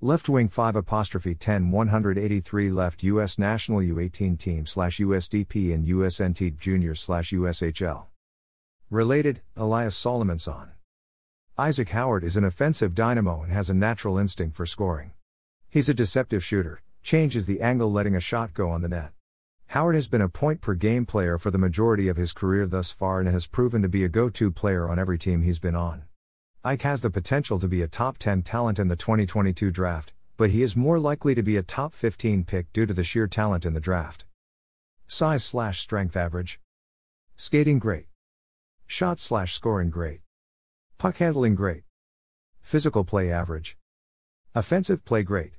Left wing 5 apostrophe 10 183 left US National U18 team slash USDP and USNT juniors slash USHL. Related, Elias Salomonsson. Isaac Howard is an offensive dynamo and has a natural instinct for scoring. He's a deceptive shooter, changes the angle letting a shot go on the net. Howard has been a point per game player for the majority of his career thus far and has proven to be a go to player on every team he's been on. Ike has the potential to be a top 10 talent in the 2022 draft, but he is more likely to be a top 15 pick due to the sheer talent in the draft. Size slash strength average. Skating great. Shot slash scoring great. Puck handling great. Physical play average. Offensive play great.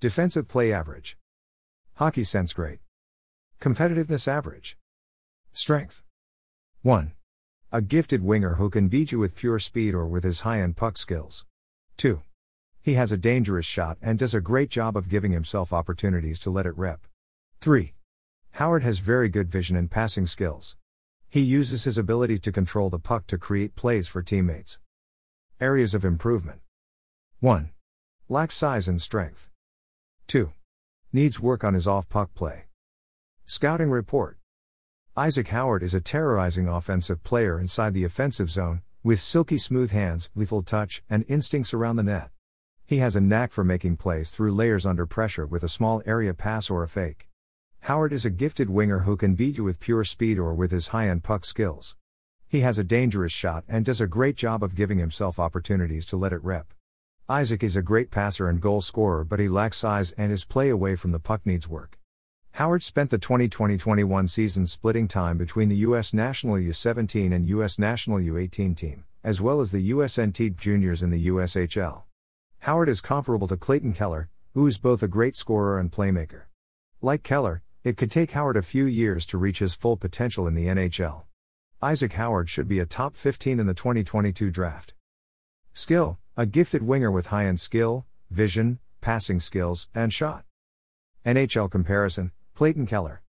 Defensive play average. Hockey sense great. Competitiveness average. Strength. 1. A gifted winger who can beat you with pure speed or with his high end puck skills. 2. He has a dangerous shot and does a great job of giving himself opportunities to let it rip. 3. Howard has very good vision and passing skills. He uses his ability to control the puck to create plays for teammates. Areas of improvement 1. Lacks size and strength. 2. Needs work on his off puck play. Scouting report Isaac Howard is a terrorizing offensive player inside the offensive zone, with silky smooth hands, lethal touch, and instincts around the net. He has a knack for making plays through layers under pressure with a small area pass or a fake. Howard is a gifted winger who can beat you with pure speed or with his high end puck skills. He has a dangerous shot and does a great job of giving himself opportunities to let it rip. Isaac is a great passer and goal scorer, but he lacks size and his play away from the puck needs work. Howard spent the 2020 21 season splitting time between the U.S. National U17 and U.S. National U18 team, as well as the USNT juniors in the USHL. Howard is comparable to Clayton Keller, who is both a great scorer and playmaker. Like Keller, it could take Howard a few years to reach his full potential in the NHL. Isaac Howard should be a top 15 in the 2022 draft. Skill A gifted winger with high end skill, vision, passing skills, and shot. NHL comparison Clayton Keller.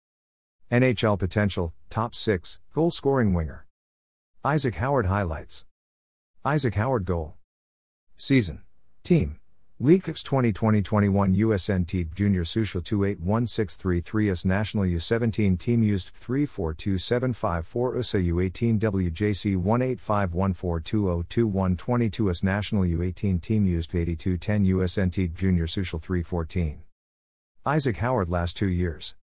NHL potential, top 6, goal scoring winger. Isaac Howard highlights. Isaac Howard goal. Season. Team. League 2020-21 USNT Juniors USHL 281633 National U17 Team used 342754 USA U18 WJC 18514202122 US National U18 Team used 8210 USNT Juniors USHL 314 Isaac Howard last two years.